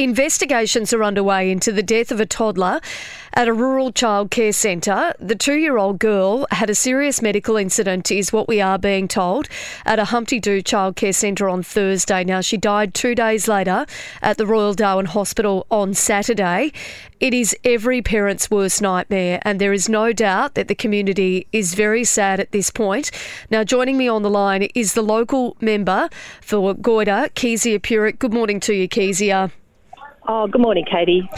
Investigations are underway into the death of a toddler at a rural childcare centre. The two year old girl had a serious medical incident, is what we are being told, at a Humpty Doo childcare centre on Thursday. Now, she died two days later at the Royal Darwin Hospital on Saturday. It is every parent's worst nightmare, and there is no doubt that the community is very sad at this point. Now, joining me on the line is the local member for Goyder, Kezia Purick. Good morning to you, Kezia. Oh, good morning, Katie.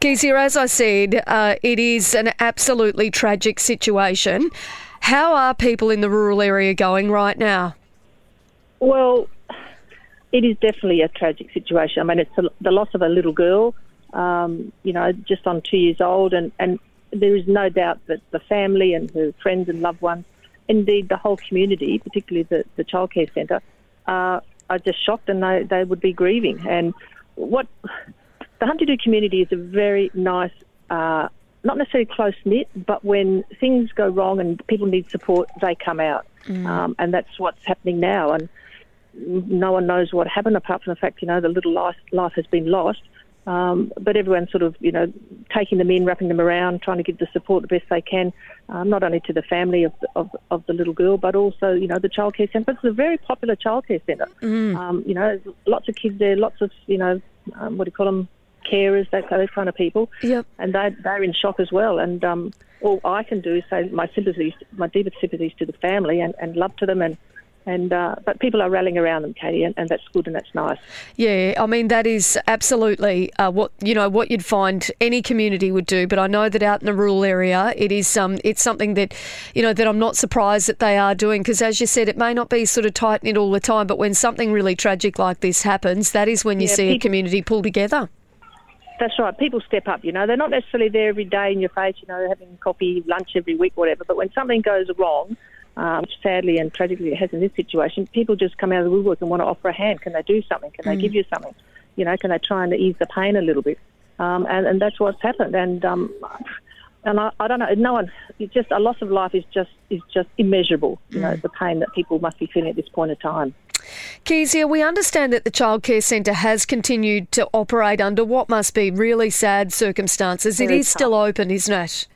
Kezia, as I said, uh, it is an absolutely tragic situation. How are people in the rural area going right now? Well, it is definitely a tragic situation. I mean, it's a, the loss of a little girl, um, you know, just on two years old, and, and there is no doubt that the family and her friends and loved ones, indeed the whole community, particularly the, the childcare centre, uh, are just shocked and they, they would be grieving. And what the Humpty Doo community is a very nice, uh, not necessarily close knit, but when things go wrong and people need support, they come out. Mm. Um, and that's what's happening now. And no one knows what happened apart from the fact, you know, the little life, life has been lost. Um, but everyone's sort of, you know, taking them in, wrapping them around, trying to give the support the best they can, um, not only to the family of the, of, of the little girl, but also, you know, the childcare centre. It's a very popular childcare centre. Mm. Um, you know, lots of kids there, lots of, you know, um, what do you call them, carers, that, those kind of people. Yep. And they, they're in shock as well. And um, all I can do is say my sympathies, my deepest sympathies to the family and, and love to them and and uh, but people are rallying around them, Katie, and, and, that's good and that's nice. Yeah, I mean that is absolutely uh, what you know what you'd find any community would do. But I know that out in the rural area, it is um, it's something that you know that I'm not surprised that they are doing because, as you said, it may not be sort of tight knit all the time, but when something really tragic like this happens, that is when you yeah, see people, a community pull together. That's right. People step up. You know, they're not necessarily there every day in your face. You know, having coffee, lunch every week, whatever. But when something goes wrong um, which sadly and tragically it has in this situation, people just come out of the woodwork and want to offer a hand. Can they do something? Can mm. they give you something? You know, can they try and ease the pain a little bit? Um, and, and that's what's happened. And um, and I, I don't know. No one. It's just a loss of life is just is just immeasurable. You mm. know, the pain that people must be feeling at this point in time. Kezia, we understand that the childcare centre has continued to operate under what must be really sad circumstances. Very it is tough. still open, isn't it?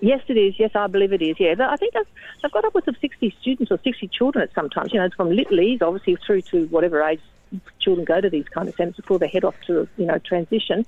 Yes, it is. Yes, I believe it is. Yeah, I think they've got upwards of 60 students or 60 children at sometimes. You know, it's from littlies, obviously, through to whatever age children go to these kind of centres before they head off to, you know, transition.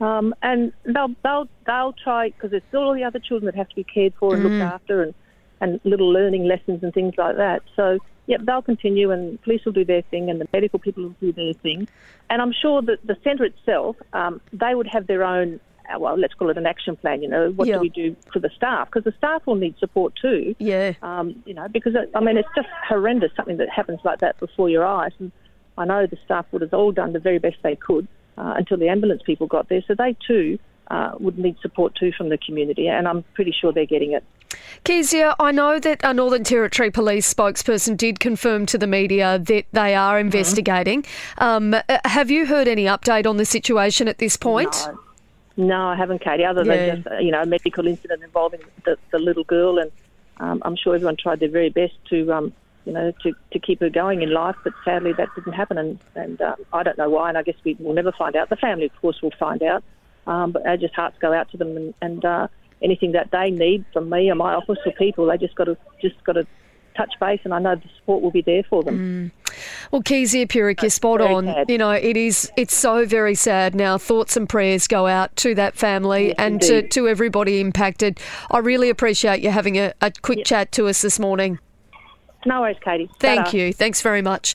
Um, and they'll, they'll, they'll try, because there's still all the other children that have to be cared for and mm. looked after and, and little learning lessons and things like that. So, yep, they'll continue and police will do their thing and the medical people will do their thing. And I'm sure that the centre itself, um, they would have their own uh, well, let's call it an action plan. You know, what do we do for the staff? Because the staff will need support too. Yeah. Um, you know, because I mean, it's just horrendous something that happens like that before your eyes. And I know the staff would have all done the very best they could uh, until the ambulance people got there. So they too uh, would need support too from the community, and I'm pretty sure they're getting it. Kezia, I know that a Northern Territory Police spokesperson did confirm to the media that they are mm-hmm. investigating. Mm-hmm. Um, have you heard any update on the situation at this point? No. No, I haven't, Katie. Other than yeah. just uh, you know a medical incident involving the, the little girl, and um, I'm sure everyone tried their very best to um, you know to, to keep her going in life, but sadly that didn't happen, and and um, I don't know why, and I guess we will never find out. The family, of course, will find out, um, but our just hearts go out to them, and, and uh, anything that they need from me or my office or people, they just got to just got to touch base, and I know the support will be there for them. Mm. Well, Kezia Purick, you're spot on. Sad. You know, it is. It's so very sad. Now, thoughts and prayers go out to that family yes, and to, to everybody impacted. I really appreciate you having a, a quick yep. chat to us this morning. No worries, Katie. Thank you. Thanks very much.